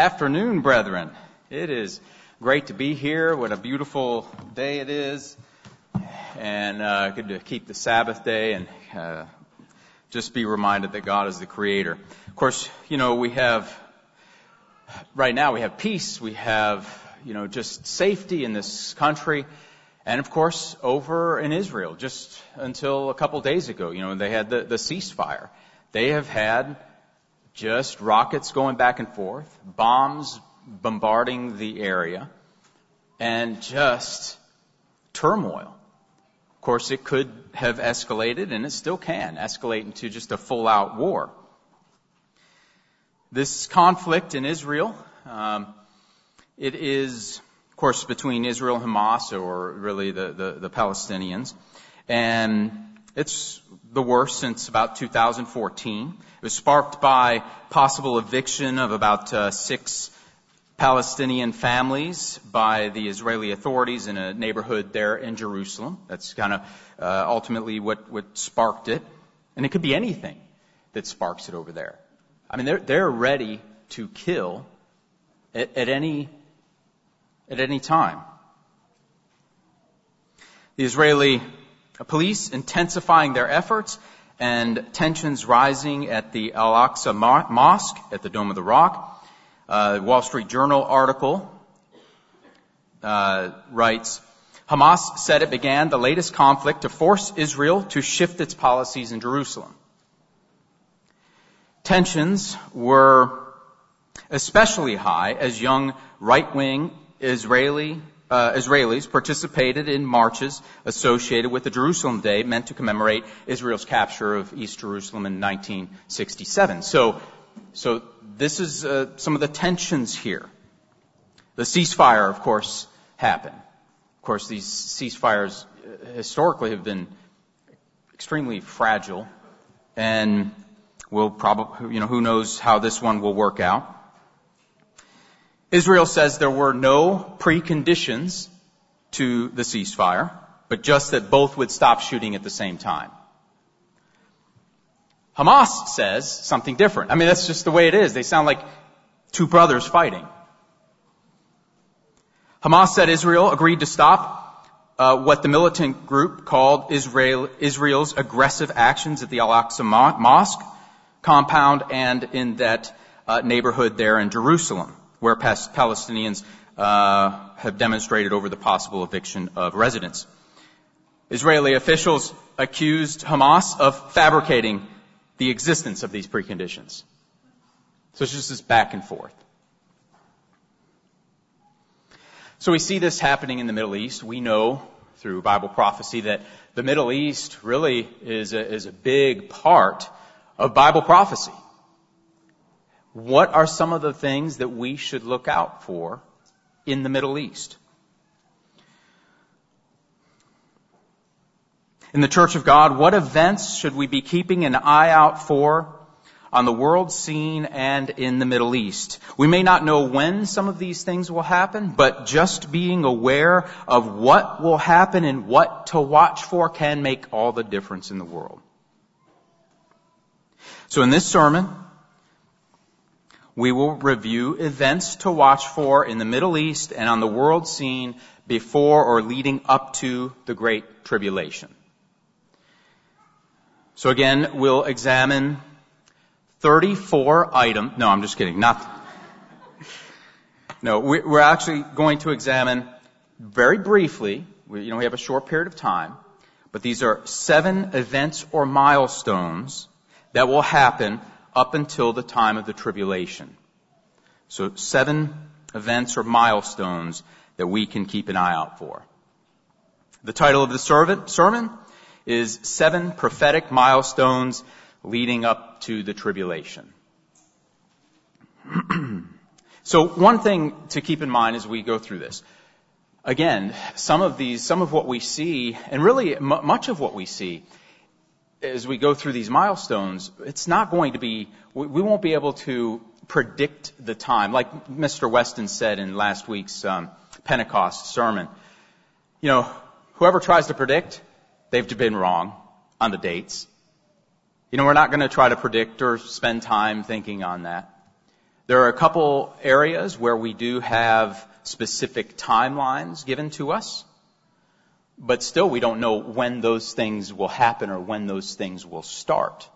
afternoon, brethren. It is great to be here. What a beautiful day it is. And uh, good to keep the Sabbath day and uh, just be reminded that God is the creator. Of course, you know, we have, right now we have peace. We have, you know, just safety in this country. And of course, over in Israel, just until a couple days ago, you know, they had the, the ceasefire. They have had just rockets going back and forth, bombs bombarding the area, and just turmoil. Of course, it could have escalated, and it still can escalate into just a full out war. This conflict in Israel, um, it is, of course, between Israel and Hamas, or really the, the, the Palestinians. And it's the worst since about 2014. It was sparked by possible eviction of about uh, six Palestinian families by the Israeli authorities in a neighborhood there in Jerusalem. That's kind of uh, ultimately what, what sparked it. And it could be anything that sparks it over there. I mean, they're, they're ready to kill at, at any, at any time. The Israeli police intensifying their efforts and tensions rising at the Al-Aqsa Mosque at the Dome of the Rock. Uh, Wall Street Journal article uh, writes, Hamas said it began the latest conflict to force Israel to shift its policies in Jerusalem. Tensions were especially high as young right-wing Israeli uh, Israelis participated in marches associated with the Jerusalem Day meant to commemorate Israel's capture of East Jerusalem in 1967. So, so this is uh, some of the tensions here. The ceasefire, of course, happened. Of course, these ceasefires uh, historically have been extremely fragile, and will probably, you know, who knows how this one will work out. Israel says there were no preconditions to the ceasefire, but just that both would stop shooting at the same time. Hamas says something different. I mean, that's just the way it is. They sound like two brothers fighting. Hamas said Israel agreed to stop uh, what the militant group called Israel, Israel's aggressive actions at the Al-Aqsa Mosque compound and in that uh, neighborhood there in Jerusalem where Palestinians uh, have demonstrated over the possible eviction of residents. Israeli officials accused Hamas of fabricating the existence of these preconditions. So it's just this back and forth. So we see this happening in the Middle East. We know through Bible prophecy that the Middle East really is a, is a big part of Bible prophecy. What are some of the things that we should look out for in the Middle East? In the Church of God, what events should we be keeping an eye out for on the world scene and in the Middle East? We may not know when some of these things will happen, but just being aware of what will happen and what to watch for can make all the difference in the world. So in this sermon, we will review events to watch for in the Middle East and on the world scene before or leading up to the Great Tribulation. So again, we'll examine 34 items. No, I'm just kidding. Not. No, we're actually going to examine very briefly. You know, we have a short period of time, but these are seven events or milestones that will happen up until the time of the tribulation. So seven events or milestones that we can keep an eye out for. The title of the sermon is Seven Prophetic Milestones Leading Up to the Tribulation. so one thing to keep in mind as we go through this. Again, some of these, some of what we see, and really much of what we see as we go through these milestones, it's not going to be, we won't be able to predict the time. Like Mr. Weston said in last week's um, Pentecost sermon, you know, whoever tries to predict, they've been wrong on the dates. You know, we're not going to try to predict or spend time thinking on that. There are a couple areas where we do have specific timelines given to us, but still we don't know when those things will happen or when those things will start.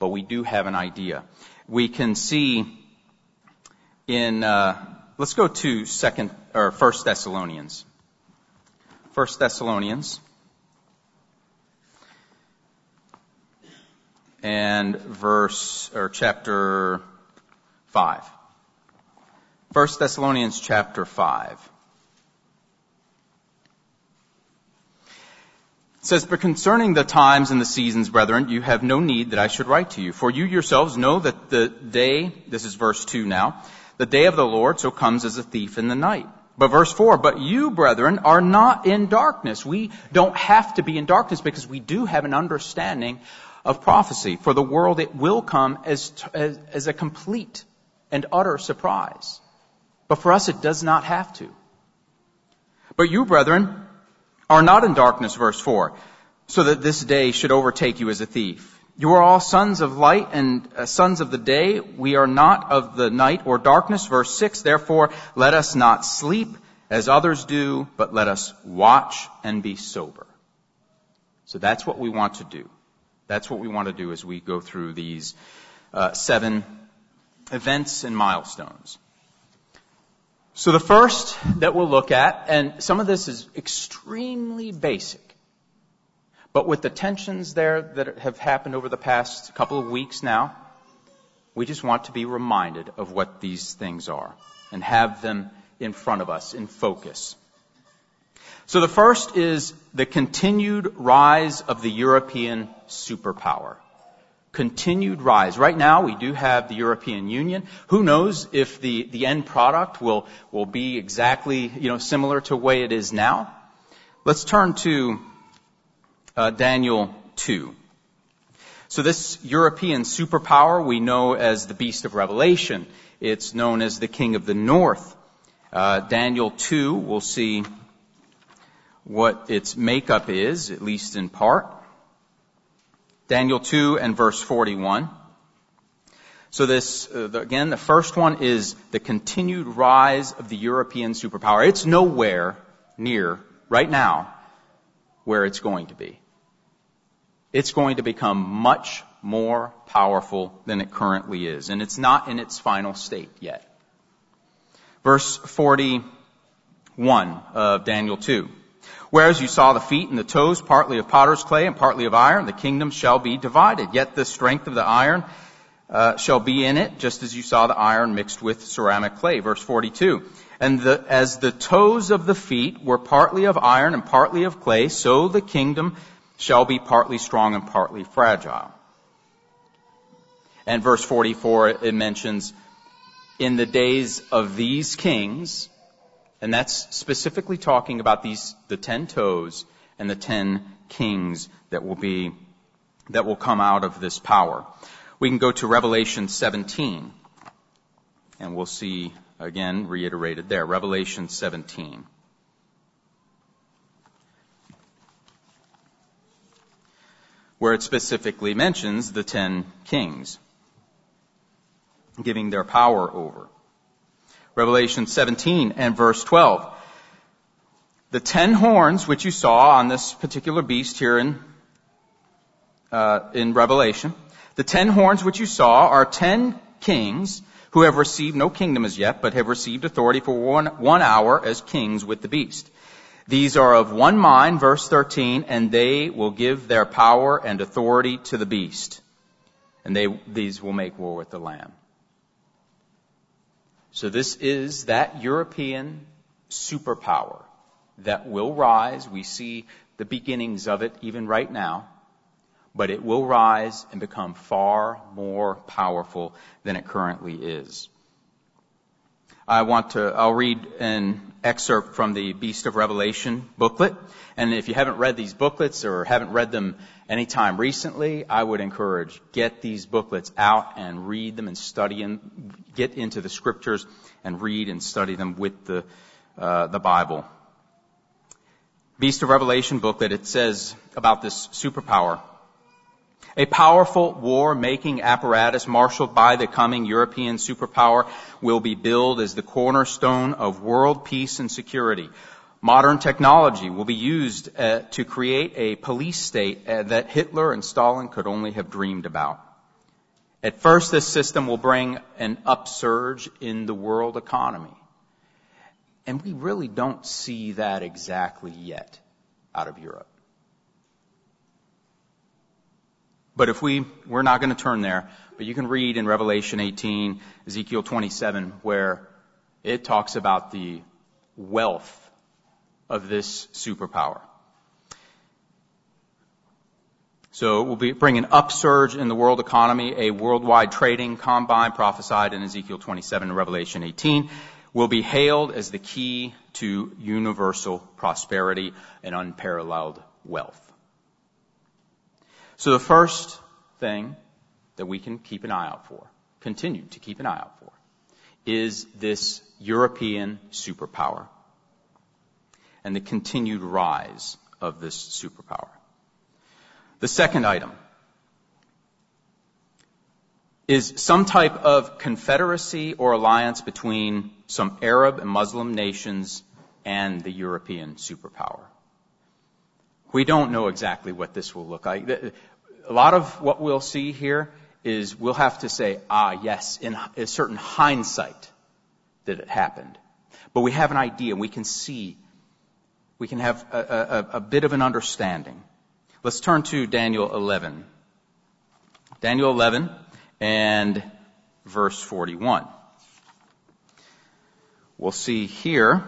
But we do have an idea. We can see in, uh, let's go to second or first Thessalonians. First Thessalonians. And verse, or chapter 5. 1 Thessalonians chapter 5. It says, But concerning the times and the seasons, brethren, you have no need that I should write to you. For you yourselves know that the day, this is verse 2 now, the day of the Lord so comes as a thief in the night. But verse 4, but you, brethren, are not in darkness. We don't have to be in darkness because we do have an understanding of prophecy. For the world, it will come as, as, as a complete and utter surprise. But for us, it does not have to. But you, brethren, are not in darkness, verse 4, so that this day should overtake you as a thief. You are all sons of light and uh, sons of the day. We are not of the night or darkness. Verse 6, therefore let us not sleep as others do, but let us watch and be sober. So that's what we want to do. That's what we want to do as we go through these uh, seven events and milestones. So the first that we'll look at, and some of this is extremely basic, but with the tensions there that have happened over the past couple of weeks now, we just want to be reminded of what these things are and have them in front of us in focus. So the first is the continued rise of the European superpower continued rise. Right now, we do have the European Union. Who knows if the, the end product will, will be exactly, you know, similar to the way it is now? Let's turn to uh, Daniel 2. So this European superpower we know as the beast of Revelation. It's known as the king of the north. Uh, Daniel 2, we'll see what its makeup is, at least in part. Daniel 2 and verse 41. So this, uh, again, the first one is the continued rise of the European superpower. It's nowhere near, right now, where it's going to be. It's going to become much more powerful than it currently is, and it's not in its final state yet. Verse 41 of Daniel 2. Whereas you saw the feet and the toes, partly of potter's clay and partly of iron, the kingdom shall be divided. Yet the strength of the iron uh, shall be in it, just as you saw the iron mixed with ceramic clay. Verse 42. And the, as the toes of the feet were partly of iron and partly of clay, so the kingdom shall be partly strong and partly fragile. And verse 44, it mentions, in the days of these kings, and that's specifically talking about these, the ten toes and the ten kings that will be, that will come out of this power. We can go to Revelation 17 and we'll see again reiterated there. Revelation 17. Where it specifically mentions the ten kings giving their power over. Revelation 17 and verse 12. The ten horns which you saw on this particular beast here in, uh, in Revelation, the ten horns which you saw are ten kings who have received no kingdom as yet, but have received authority for one, one hour as kings with the beast. These are of one mind, verse 13, and they will give their power and authority to the beast. And they, these will make war with the Lamb. So this is that European superpower that will rise. We see the beginnings of it even right now. But it will rise and become far more powerful than it currently is. I want to, I'll read an excerpt from the Beast of Revelation booklet. And if you haven't read these booklets or haven't read them anytime recently, I would encourage get these booklets out and read them and study them. Get into the scriptures and read and study them with the uh, the Bible. Beast of Revelation booklet. It says about this superpower. A powerful war-making apparatus marshaled by the coming European superpower will be billed as the cornerstone of world peace and security. Modern technology will be used uh, to create a police state uh, that Hitler and Stalin could only have dreamed about. At first, this system will bring an upsurge in the world economy. And we really don't see that exactly yet out of Europe. But if we, we're not going to turn there, but you can read in Revelation 18, Ezekiel 27, where it talks about the wealth of this superpower. So we'll be bring an upsurge in the world economy, a worldwide trading combine prophesied in Ezekiel 27 and Revelation 18 will be hailed as the key to universal prosperity and unparalleled wealth. So the first thing that we can keep an eye out for, continue to keep an eye out for, is this European superpower and the continued rise of this superpower. The second item is some type of confederacy or alliance between some Arab and Muslim nations and the European superpower. We don't know exactly what this will look like. A lot of what we'll see here is we'll have to say, ah, yes, in a certain hindsight that it happened. But we have an idea, we can see we can have a, a, a bit of an understanding. Let's turn to Daniel 11. Daniel 11 and verse 41. We'll see here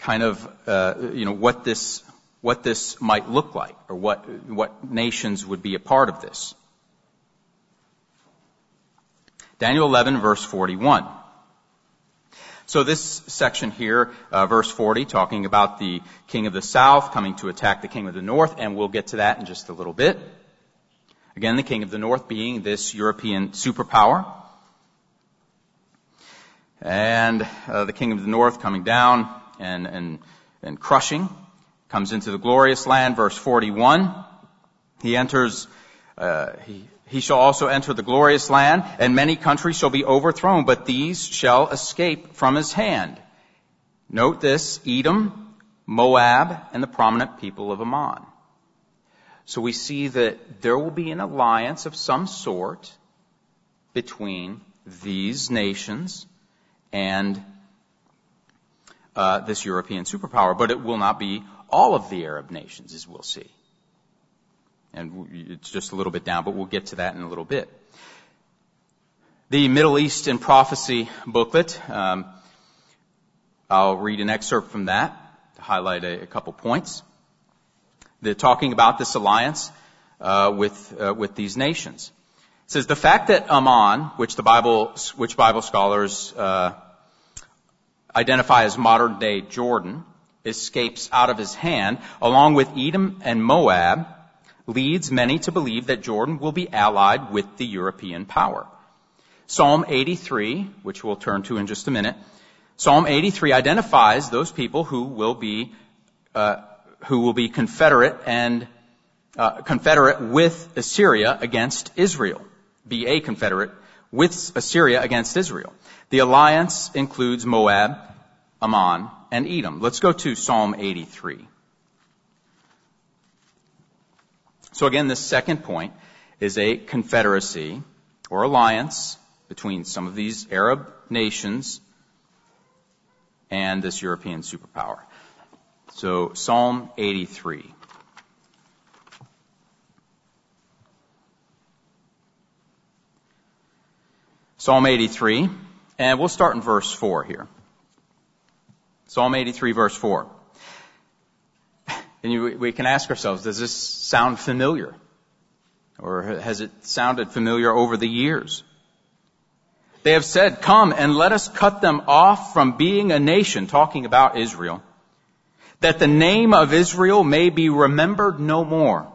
kind of, uh, you know, what this, what this might look like or what, what nations would be a part of this. Daniel 11 verse 41. So this section here, uh, verse 40, talking about the king of the south coming to attack the king of the north, and we'll get to that in just a little bit. Again, the king of the north being this European superpower. And uh, the king of the north coming down and, and, and crushing, comes into the glorious land, verse 41. He enters, uh, he he shall also enter the glorious land, and many countries shall be overthrown, but these shall escape from his hand. Note this, Edom, Moab, and the prominent people of Ammon. So we see that there will be an alliance of some sort between these nations and uh, this European superpower, but it will not be all of the Arab nations, as we'll see. And it's just a little bit down, but we'll get to that in a little bit. The Middle East and Prophecy booklet, um, I'll read an excerpt from that to highlight a, a couple points. They're talking about this alliance uh, with uh, with these nations. It says the fact that Ammon, which the Bible, which Bible scholars uh, identify as modern day Jordan, escapes out of his hand, along with Edom and Moab, leads many to believe that Jordan will be allied with the European power. Psalm 83, which we'll turn to in just a minute, Psalm 83 identifies those people who will be uh, who will be confederate and uh, confederate with Assyria against Israel. Be a confederate with Assyria against Israel. The alliance includes Moab, Ammon, and Edom. Let's go to Psalm 83. So again, this second point is a confederacy or alliance between some of these Arab nations and this European superpower. So Psalm 83. Psalm 83, and we'll start in verse 4 here. Psalm 83 verse 4. And you, we can ask ourselves, does this sound familiar? Or has it sounded familiar over the years? They have said, come and let us cut them off from being a nation, talking about Israel, that the name of Israel may be remembered no more.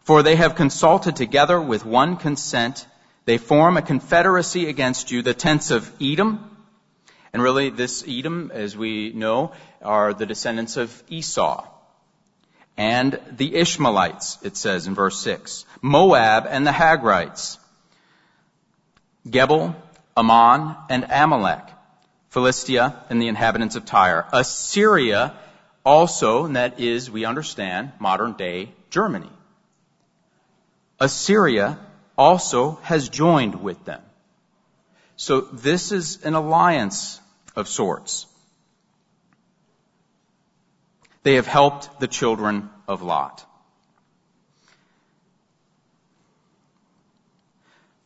For they have consulted together with one consent. They form a confederacy against you, the tents of Edom. And really, this Edom, as we know, are the descendants of Esau and the Ishmaelites, it says in verse 6, Moab and the Hagrites, Gebal, Ammon, and Amalek, Philistia and the inhabitants of Tyre, Assyria also, and that is, we understand, modern day Germany. Assyria also has joined with them. So this is an alliance of sorts. They have helped the children of Lot.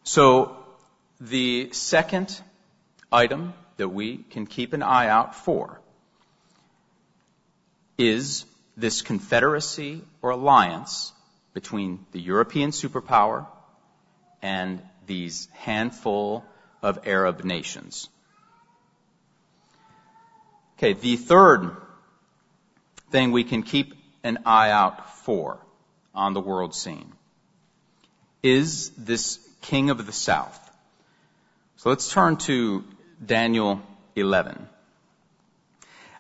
So the second item that we can keep an eye out for is this confederacy or alliance between the European superpower and these handful of Arab nations. Okay, the third thing we can keep an eye out for on the world scene is this king of the south. So let's turn to Daniel 11.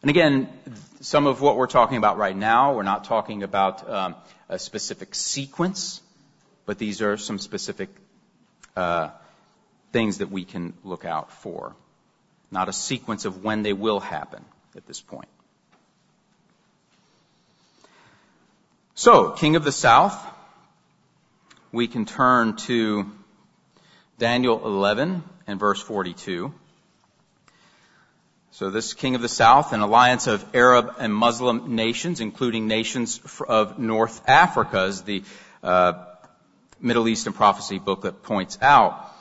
And again, some of what we're talking about right now, we're not talking about um, a specific sequence, but these are some specific uh, things that we can look out for. Not a sequence of when they will happen at this point. So, King of the South, we can turn to Daniel 11 and verse 42. So this king of the south, an alliance of Arab and Muslim nations, including nations of North Africa, as the uh, Middle Eastern prophecy booklet points out,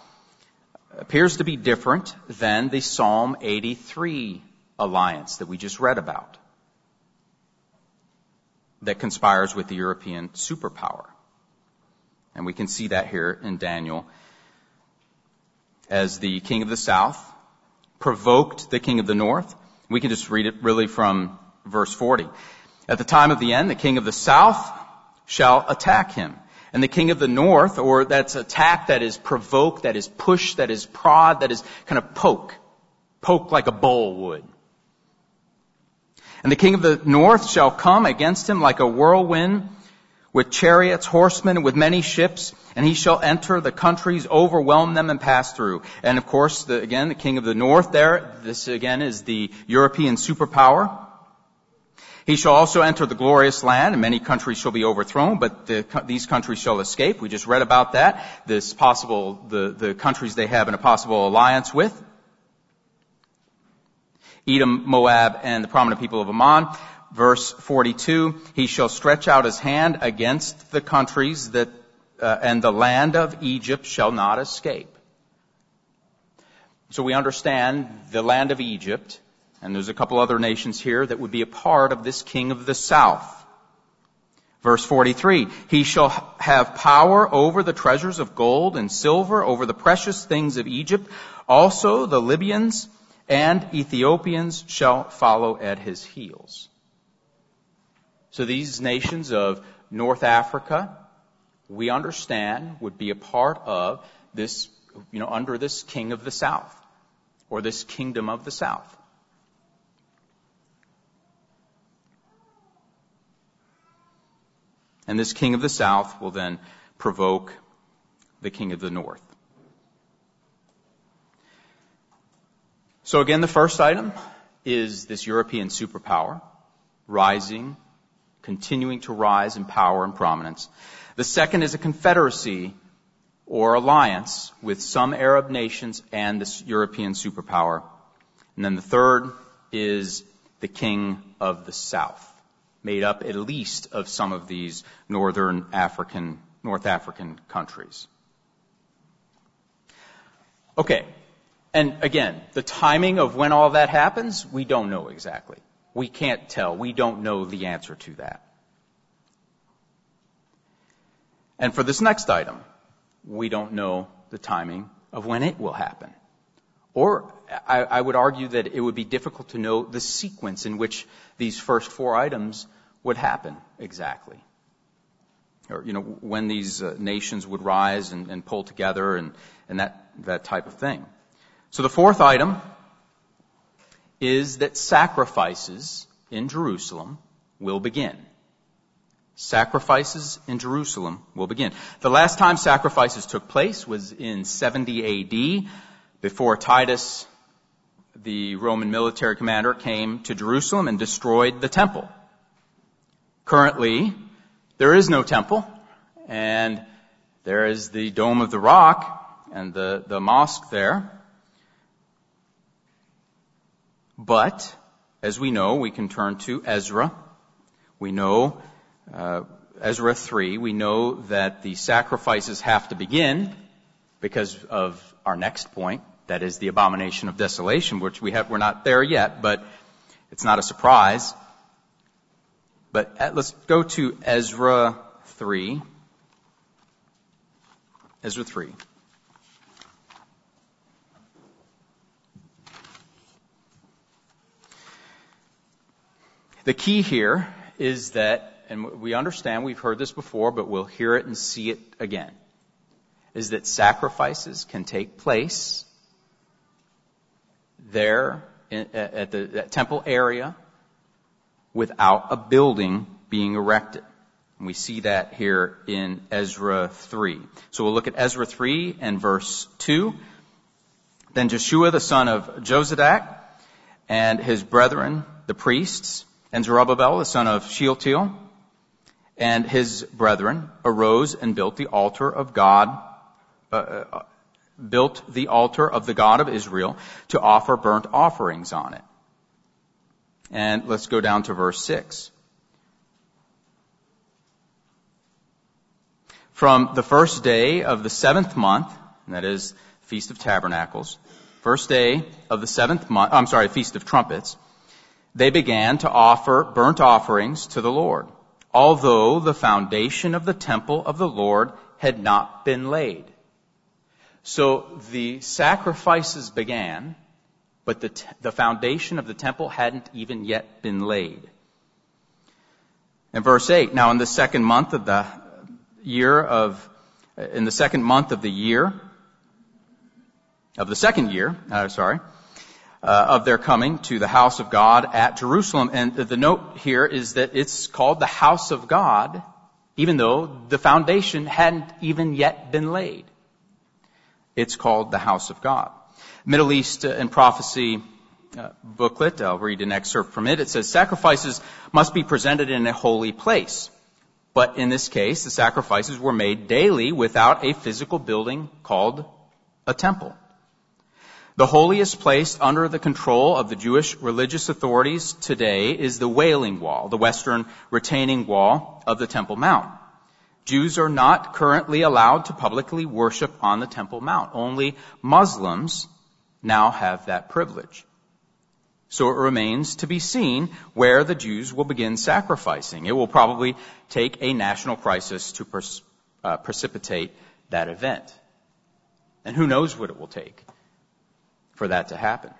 appears to be different than the Psalm 83 alliance that we just read about that conspires with the European superpower. And we can see that here in Daniel as the king of the south provoked the king of the north. We can just read it really from verse 40. At the time of the end, the king of the south shall attack him. And the king of the north, or that's attack that is provoke, that is push, that is prod, that is kind of poke. Poke like a bull would. And the king of the north shall come against him like a whirlwind with chariots, horsemen, with many ships, and he shall enter the countries, overwhelm them, and pass through. And of course, the, again, the king of the north there, this again is the European superpower. He shall also enter the glorious land, and many countries shall be overthrown, but the, these countries shall escape. We just read about that. This possible, the, the countries they have in a possible alliance with. Edom, Moab, and the prominent people of Ammon verse 42, he shall stretch out his hand against the countries that, uh, and the land of Egypt shall not escape. So we understand the land of Egypt, and there's a couple other nations here that would be a part of this king of the south. Verse 43, he shall have power over the treasures of gold and silver, over the precious things of Egypt. Also the Libyans and Ethiopians shall follow at his heels. So these nations of North Africa, we understand would be a part of this, you know, under this king of the south or this kingdom of the south. And this king of the south will then provoke the king of the north. So again, the first item is this European superpower rising continuing to rise in power and prominence. The second is a confederacy or alliance with some Arab nations and this European superpower. And then the third is the king of the south, made up at least of some of these northern African, North African countries. Okay. And again, the timing of when all that happens, we don't know exactly. We can't tell. We don't know the answer to that. And for this next item, we don't know the timing of when it will happen. Or I, would argue that it would be difficult to know the sequence in which these first four items would happen exactly. Or, you know, when these uh, nations would rise and, and pull together and, and that, that type of thing. So the fourth item is that sacrifices in Jerusalem will begin. sacrifices in Jerusalem will begin. The last time sacrifices took place was in 70 AD before Titus, the Roman military commander, came to Jerusalem and destroyed the temple. Currently, there is no temple and there is the Dome of the Rock and the, the mosque there. But, as we know, we can turn to Ezra. We know uh, Ezra 3, we know that the sacrifices have to begin because of our next point, that is the abomination of desolation, which we have, we're not there yet, but it's not a surprise. But uh, let's go to Ezra 3. Ezra 3. The key here is that and we understand, we've heard this before, but we'll hear it and see it again, is that sacrifices can take place there at the temple area without a building being erected. And we see that here in Ezra 3. So we'll look at Ezra 3 and verse 2. Then Joshua the son of Jozadak and his brethren, the priests, and Zerubbabel the son of Shealtiel, and his brethren arose and built the altar of God, uh, uh, built the altar of the God of Israel to offer burnt offerings on it. And let's go down to verse 6. From the first day of the seventh month, that is Feast of Tabernacles, first day of the seventh month, I'm sorry, Feast of Trumpets, they began to offer burnt offerings to the Lord although the foundation of the temple of the Lord had not been laid. So the sacrifices began, but the, t- the foundation of the temple hadn't even yet been laid. In verse 8, now in the second month of the year of, in the second month of the year, of the second year, uh, sorry, uh, of their coming to the house of God at Jerusalem. And the note here is that it's called the house of God, even though the foundation hadn't even yet been laid. It's called the house of God. Middle East and Prophecy uh, booklet, I'll read an excerpt from it. It says, sacrifices must be presented in a holy place. But in this case, the sacrifices were made daily without a physical building called a temple. The holiest place under the control of the Jewish religious authorities today is the Wailing Wall, the western retaining wall of the Temple Mount. Jews are not currently allowed to publicly worship on the Temple Mount. Only Muslims now have that privilege. So it remains to be seen where the Jews will begin sacrificing. It will probably take a national crisis to pers- uh, precipitate that event. And who knows what it will take for that to happen.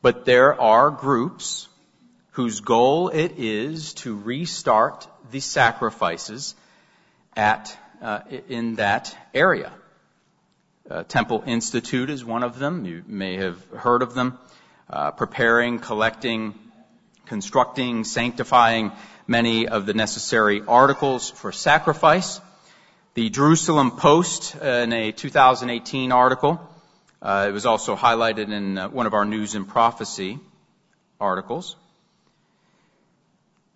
But there are groups whose goal it is to restart the sacrifices in that area. Uh, Temple Institute is one of them. You may have heard of them. Uh, preparing, collecting, constructing, sanctifying many of the necessary articles for sacrifice. The Jerusalem Post, uh, in a 2018 article, uh, it was also highlighted in uh, one of our News and Prophecy articles.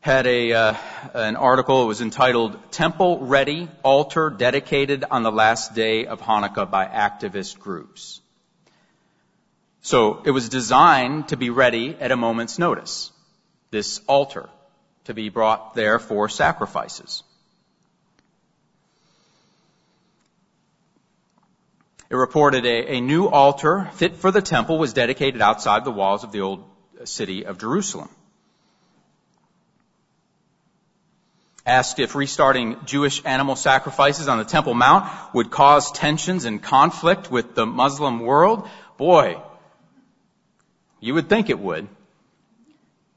Had a uh, an article. It was entitled "Temple Ready: Altar Dedicated on the Last Day of Hanukkah by Activist Groups." So it was designed to be ready at a moment's notice. This altar to be brought there for sacrifices. It reported a, a new altar fit for the temple was dedicated outside the walls of the old city of Jerusalem. Asked if restarting Jewish animal sacrifices on the Temple Mount would cause tensions and conflict with the Muslim world, boy, you would think it would.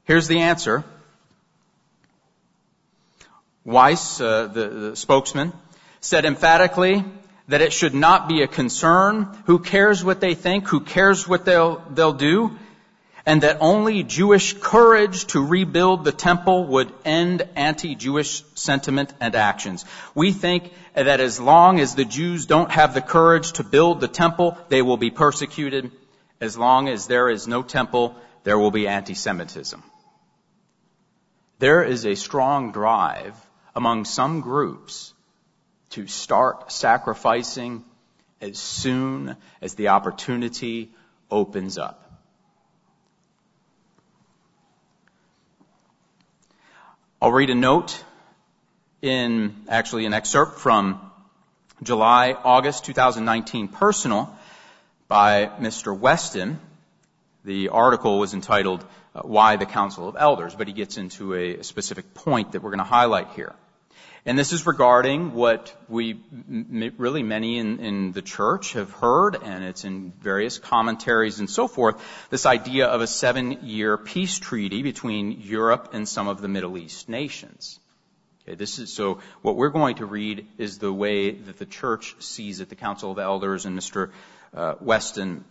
Here's the answer. Weiss, uh, the, the spokesman, said emphatically, that it should not be a concern. Who cares what they think? Who cares what they'll, they'll do? And that only Jewish courage to rebuild the temple would end anti-Jewish sentiment and actions. We think that as long as the Jews don't have the courage to build the temple, they will be persecuted. As long as there is no temple, there will be anti-Semitism. There is a strong drive among some groups to start sacrificing as soon as the opportunity opens up. I'll read a note in actually an excerpt from July, August 2019 personal by Mr. Weston. The article was entitled uh, Why the Council of Elders, but he gets into a specific point that we're going to highlight here. And this is regarding what we, really many in, in, the church have heard, and it's in various commentaries and so forth, this idea of a seven year peace treaty between Europe and some of the Middle East nations. Okay, this is, so what we're going to read is the way that the church sees it, the Council of Elders and Mr. Uh, Weston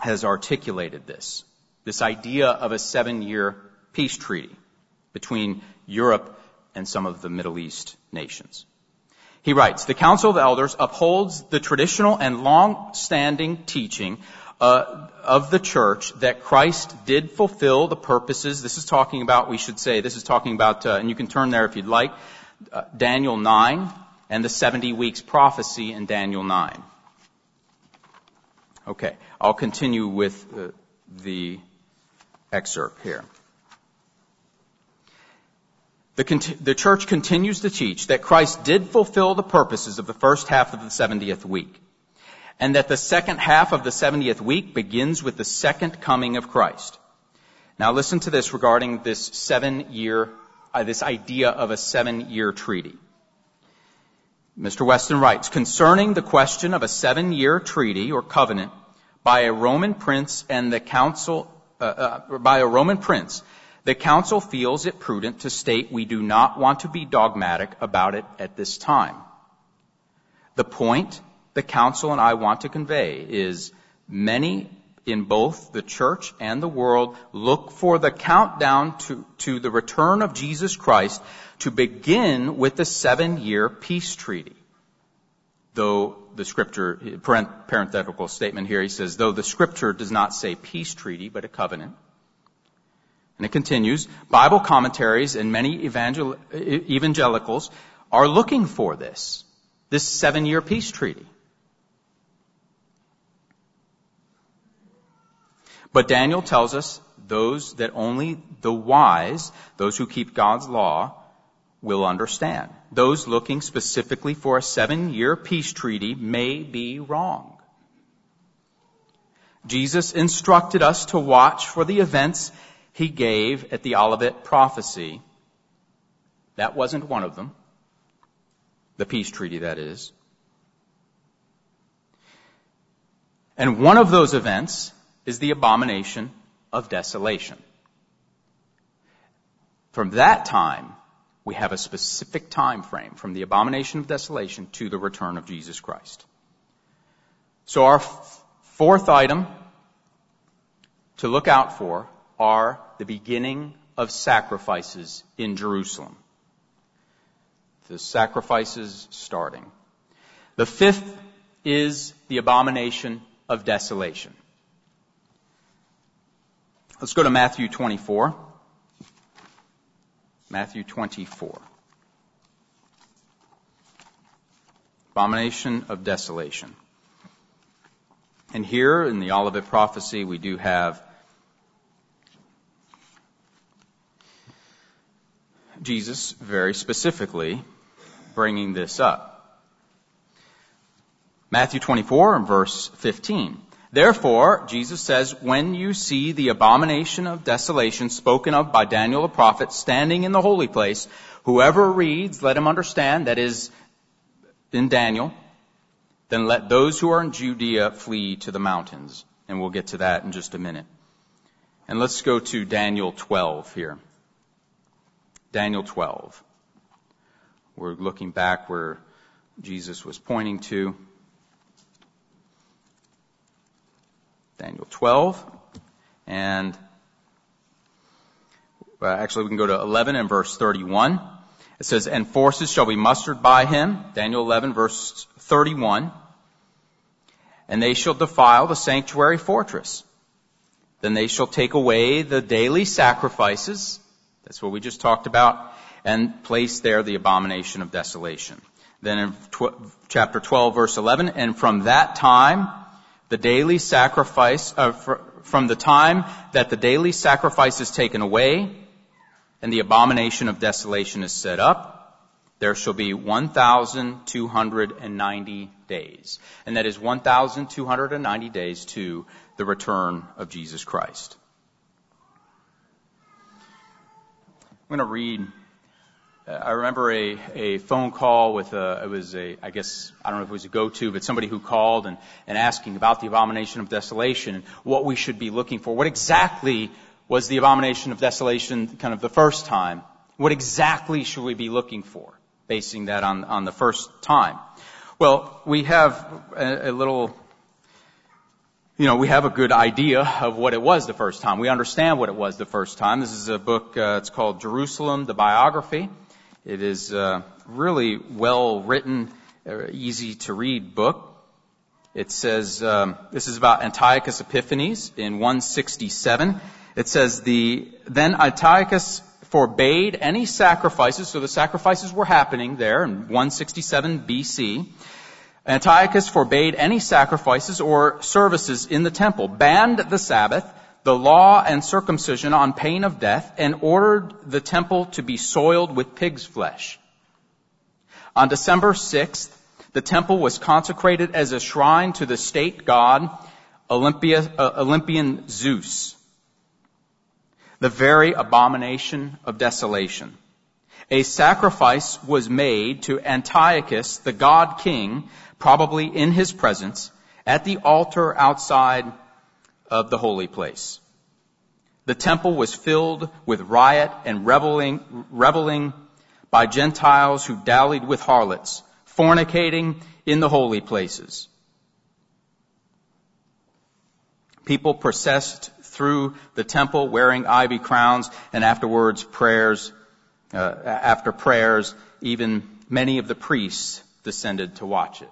has articulated this. This idea of a seven year peace treaty between Europe and some of the Middle East nations. He writes, the Council of Elders upholds the traditional and long-standing teaching uh, of the church that Christ did fulfill the purposes. This is talking about, we should say, this is talking about, uh, and you can turn there if you'd like, uh, Daniel 9 and the 70 weeks prophecy in Daniel 9. Okay, I'll continue with uh, the excerpt here. The, the, church continues to teach that Christ did fulfill the purposes of the first half of the 70th week, and that the second half of the 70th week begins with the second coming of Christ. Now listen to this regarding this seven year, uh, this idea of a seven year treaty. Mr. Weston writes, concerning the question of a seven year treaty or covenant by a Roman prince and the council, uh, uh, by a Roman prince the Council feels it prudent to state we do not want to be dogmatic about it at this time. The point the Council and I want to convey is many in both the church and the world look for the countdown to, to the return of Jesus Christ to begin with the seven year peace treaty. Though the scripture, parenthetical statement here, he says, though the scripture does not say peace treaty, but a covenant. And it continues, Bible commentaries and many evangel- evangelicals are looking for this, this seven year peace treaty. But Daniel tells us those that only the wise, those who keep God's law, will understand. Those looking specifically for a seven year peace treaty may be wrong. Jesus instructed us to watch for the events he gave at the Olivet prophecy. That wasn't one of them. The peace treaty, that is. And one of those events is the abomination of desolation. From that time, we have a specific time frame from the abomination of desolation to the return of Jesus Christ. So our f- fourth item to look out for are the beginning of sacrifices in Jerusalem. The sacrifices starting. The fifth is the abomination of desolation. Let's go to Matthew 24. Matthew 24. Abomination of desolation. And here in the Olivet prophecy, we do have Jesus very specifically bringing this up. Matthew 24 and verse 15. Therefore, Jesus says, when you see the abomination of desolation spoken of by Daniel the prophet standing in the holy place, whoever reads, let him understand, that is in Daniel, then let those who are in Judea flee to the mountains. And we'll get to that in just a minute. And let's go to Daniel 12 here. Daniel 12. We're looking back where Jesus was pointing to. Daniel 12 and uh, actually we can go to 11 and verse 31. It says, and forces shall be mustered by him, Daniel 11 verse 31, and they shall defile the sanctuary fortress. Then they shall take away the daily sacrifices, that's what we just talked about, and place there the abomination of desolation. Then in tw- chapter 12 verse 11, and from that time, the daily sacrifice, uh, fr- from the time that the daily sacrifice is taken away, and the abomination of desolation is set up, there shall be 1,290 days. And that is 1,290 days to the return of Jesus Christ. I'm going to read. Uh, I remember a, a phone call with a, it was a, I guess, I don't know if it was a go-to, but somebody who called and, and asking about the abomination of desolation and what we should be looking for. What exactly was the abomination of desolation kind of the first time. What exactly should we be looking for, basing that on, on the first time? Well, we have a little, you know, we have a good idea of what it was the first time. We understand what it was the first time. This is a book, uh, it's called Jerusalem, the Biography. It is a really well written, uh, easy to read book. It says, um, this is about Antiochus Epiphanes in 167. It says the, then Antiochus forbade any sacrifices, so the sacrifices were happening there in 167 BC. Antiochus forbade any sacrifices or services in the temple, banned the Sabbath, the law and circumcision on pain of death, and ordered the temple to be soiled with pig's flesh. On December 6th, the temple was consecrated as a shrine to the state god Olympia, uh, Olympian Zeus the very abomination of desolation. A sacrifice was made to Antiochus, the god king, probably in his presence, at the altar outside of the holy place. The temple was filled with riot and reveling, reveling by Gentiles who dallied with harlots, fornicating in the holy places. People processed through the temple wearing ivy crowns and afterwards prayers, uh, after prayers, even many of the priests descended to watch it.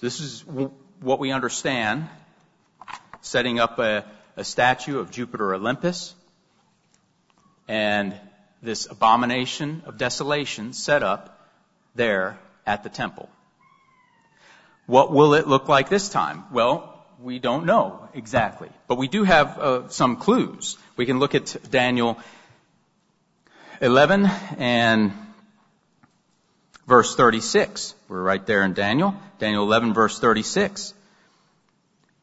This is what we understand, setting up a, a statue of Jupiter Olympus and this abomination of desolation set up there at the temple. What will it look like this time? Well, we don't know exactly. But we do have uh, some clues. We can look at Daniel 11 and verse 36. We're right there in Daniel. Daniel 11 verse 36.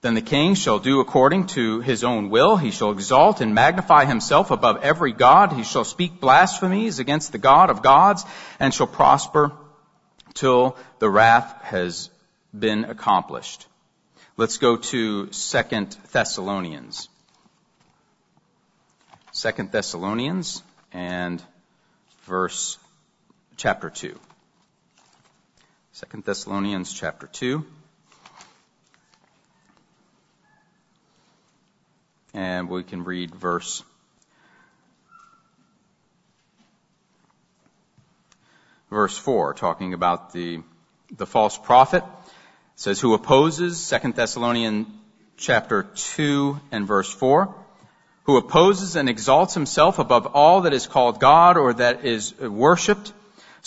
Then the king shall do according to his own will. He shall exalt and magnify himself above every god. He shall speak blasphemies against the God of gods and shall prosper till the wrath has been accomplished. Let's go to Second Thessalonians. Second Thessalonians and verse chapter 2. Second Thessalonians chapter 2. And we can read verse verse 4 talking about the the false prophet says, who opposes, Second Thessalonians chapter 2 and verse 4, who opposes and exalts himself above all that is called God or that is worshipped,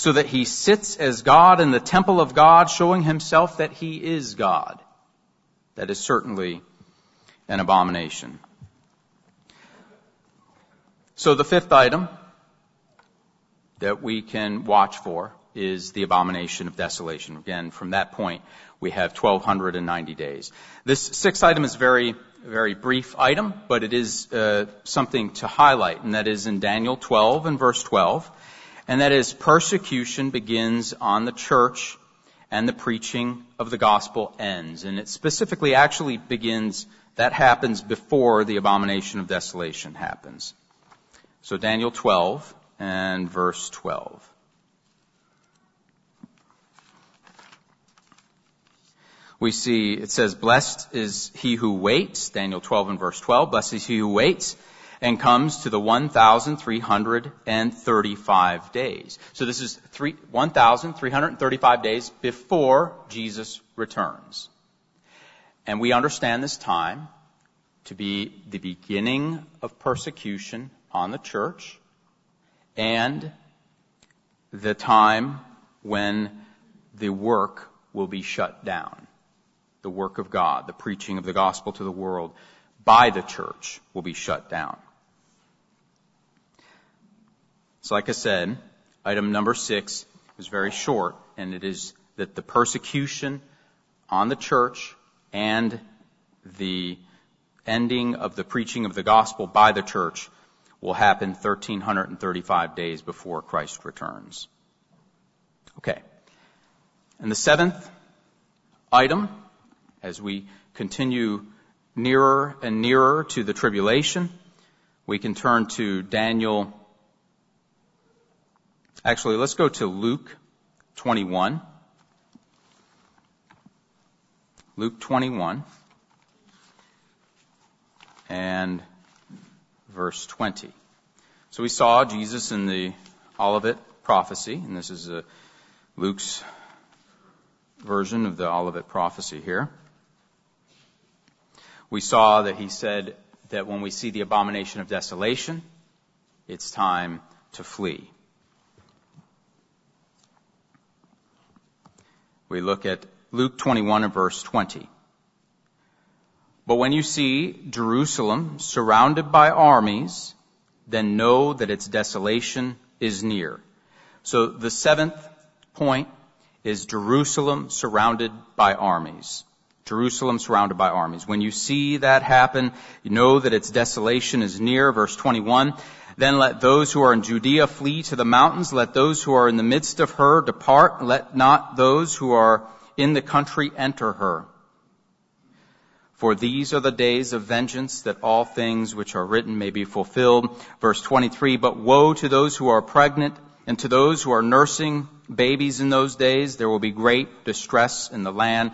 so that he sits as God in the temple of God, showing himself that he is God. That is certainly an abomination. So the fifth item that we can watch for is the abomination of desolation. Again, from that point, we have 1290 days. This sixth item is very, very brief item, but it is uh, something to highlight, and that is in Daniel 12 and verse 12, and that is persecution begins on the church and the preaching of the gospel ends. And it specifically actually begins, that happens before the abomination of desolation happens. So Daniel 12 and verse 12. we see it says, blessed is he who waits, Daniel 12 and verse 12, blessed is he who waits and comes to the 1,335 days. So this is 1,335 days before Jesus returns. And we understand this time to be the beginning of persecution on the church and the time when the work will be shut down. The work of God, the preaching of the gospel to the world by the church will be shut down. So like I said, item number six is very short, and it is that the persecution on the church and the ending of the preaching of the gospel by the church will happen 1335 days before Christ returns. Okay. And the seventh item, as we continue nearer and nearer to the tribulation, we can turn to Daniel. Actually, let's go to Luke 21. Luke 21 and verse 20. So we saw Jesus in the Olivet prophecy, and this is a, Luke's version of the Olivet prophecy here. We saw that he said that when we see the abomination of desolation, it's time to flee. We look at Luke 21 and verse 20. But when you see Jerusalem surrounded by armies, then know that its desolation is near. So the seventh point is Jerusalem surrounded by armies. Jerusalem surrounded by armies. When you see that happen, you know that its desolation is near. Verse 21. Then let those who are in Judea flee to the mountains. Let those who are in the midst of her depart. Let not those who are in the country enter her. For these are the days of vengeance that all things which are written may be fulfilled. Verse 23, but woe to those who are pregnant and to those who are nursing babies in those days. There will be great distress in the land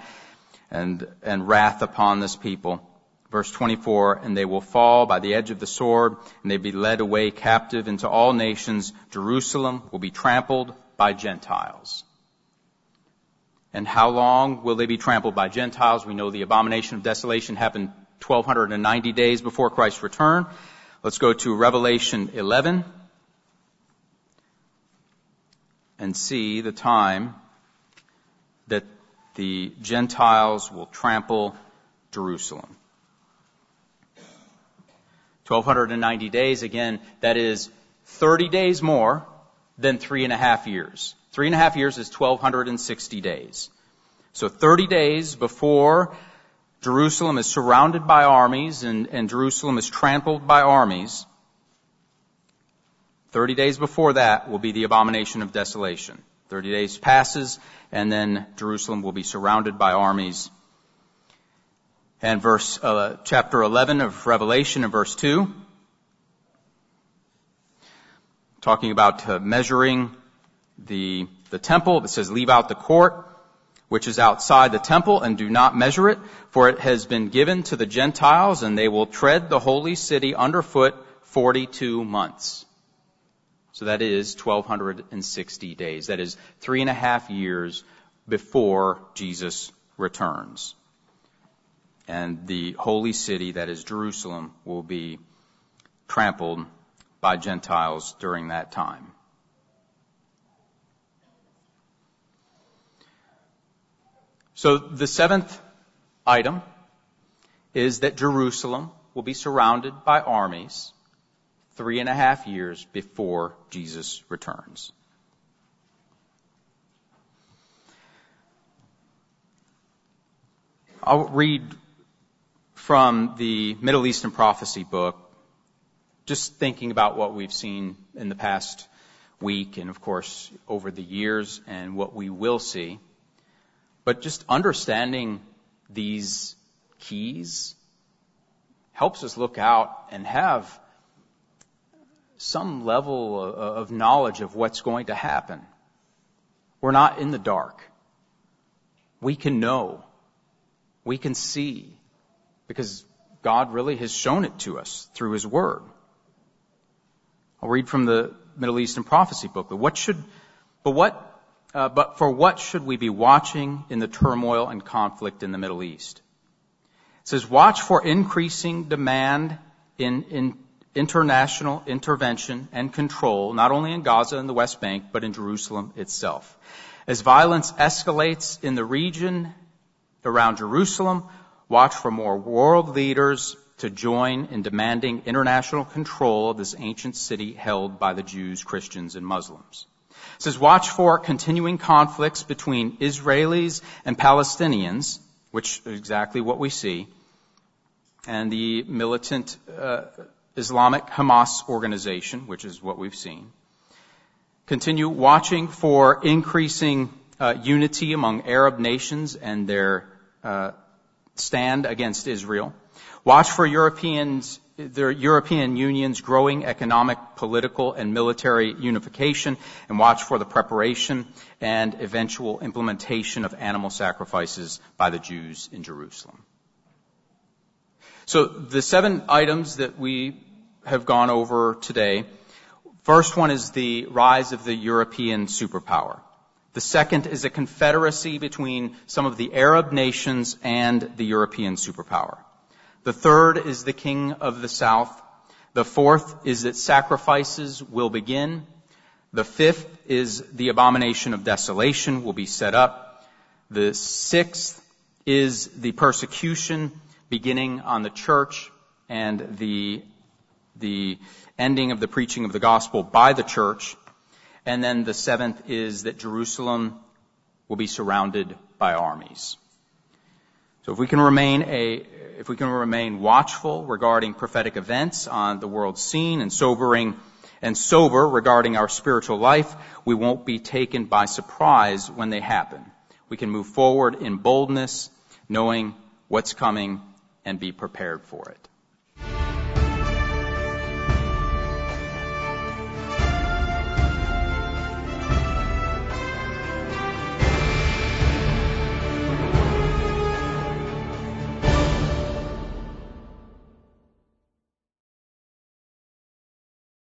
and, and wrath upon this people. Verse 24, and they will fall by the edge of the sword and they be led away captive into all nations. Jerusalem will be trampled by Gentiles. And how long will they be trampled by Gentiles? We know the abomination of desolation happened 1290 days before Christ's return. Let's go to Revelation 11 and see the time that the Gentiles will trample Jerusalem. 1290 days, again, that is 30 days more than three and a half years. Three and a half years is 1260 days. So 30 days before Jerusalem is surrounded by armies and, and Jerusalem is trampled by armies, 30 days before that will be the abomination of desolation. 30 days passes and then Jerusalem will be surrounded by armies. And verse, uh, chapter 11 of Revelation in verse 2, talking about uh, measuring the, the temple. It says, leave out the court, which is outside the temple, and do not measure it, for it has been given to the Gentiles, and they will tread the holy city underfoot 42 months. So that is 1260 days. That is three and a half years before Jesus returns. And the holy city, that is Jerusalem, will be trampled by Gentiles during that time. So the seventh item is that Jerusalem will be surrounded by armies three and a half years before Jesus returns. I'll read from the Middle Eastern Prophecy book, just thinking about what we've seen in the past week and, of course, over the years and what we will see. But just understanding these keys helps us look out and have some level of knowledge of what's going to happen. We're not in the dark. We can know. We can see because God really has shown it to us through His Word. I'll read from the Middle Eastern prophecy book. But what should, but what, uh, but for what should we be watching in the turmoil and conflict in the Middle East? It says, watch for increasing demand in, in international intervention and control, not only in Gaza and the West Bank, but in Jerusalem itself. As violence escalates in the region around Jerusalem, watch for more world leaders to join in demanding international control of this ancient city held by the Jews, Christians, and Muslims. It says, watch for continuing conflicts between Israelis and Palestinians, which is exactly what we see, and the militant uh, Islamic Hamas organization, which is what we've seen. Continue watching for increasing uh, unity among Arab nations and their uh, stand against Israel. Watch for Europeans, the European Union's growing economic, political, and military unification, and watch for the preparation and eventual implementation of animal sacrifices by the Jews in Jerusalem. So the seven items that we have gone over today. First one is the rise of the European superpower. The second is a confederacy between some of the Arab nations and the European superpower. The third is the king of the south. The fourth is that sacrifices will begin. The fifth is the abomination of desolation will be set up. The sixth is the persecution beginning on the church and the the ending of the preaching of the gospel by the church. And then the seventh is that Jerusalem will be surrounded by armies. So if we can remain a, if we can remain watchful regarding prophetic events on the world scene and sobering and sober regarding our spiritual life, we won't be taken by surprise when they happen. We can move forward in boldness, knowing what's coming and be prepared for it.